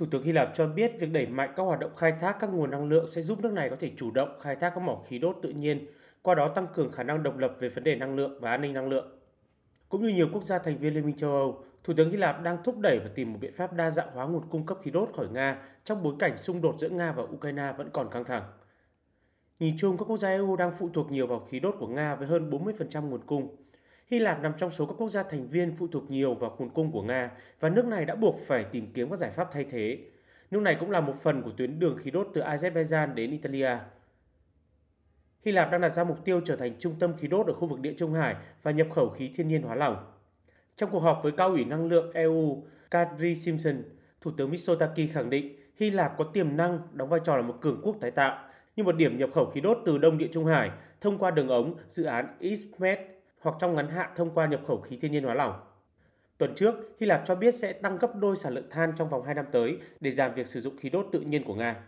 Thủ tướng Hy Lạp cho biết việc đẩy mạnh các hoạt động khai thác các nguồn năng lượng sẽ giúp nước này có thể chủ động khai thác các mỏ khí đốt tự nhiên, qua đó tăng cường khả năng độc lập về vấn đề năng lượng và an ninh năng lượng. Cũng như nhiều quốc gia thành viên Liên minh châu Âu, Thủ tướng Hy Lạp đang thúc đẩy và tìm một biện pháp đa dạng hóa nguồn cung cấp khí đốt khỏi Nga trong bối cảnh xung đột giữa Nga và Ukraine vẫn còn căng thẳng. Nhìn chung, các quốc gia EU đang phụ thuộc nhiều vào khí đốt của Nga với hơn 40% nguồn cung. Hy Lạp nằm trong số các quốc gia thành viên phụ thuộc nhiều vào nguồn cung của Nga và nước này đã buộc phải tìm kiếm các giải pháp thay thế. Nước này cũng là một phần của tuyến đường khí đốt từ Azerbaijan đến Italia. Hy Lạp đang đặt ra mục tiêu trở thành trung tâm khí đốt ở khu vực Địa Trung Hải và nhập khẩu khí thiên nhiên hóa lỏng. Trong cuộc họp với cao ủy năng lượng EU, Kadri Simpson, Thủ tướng Mitsotakis khẳng định Hy Lạp có tiềm năng đóng vai trò là một cường quốc tái tạo, như một điểm nhập khẩu khí đốt từ Đông Địa Trung Hải thông qua đường ống dự án Ismet hoặc trong ngắn hạn thông qua nhập khẩu khí thiên nhiên hóa lỏng. Tuần trước, Hy Lạp cho biết sẽ tăng gấp đôi sản lượng than trong vòng 2 năm tới để giảm việc sử dụng khí đốt tự nhiên của Nga.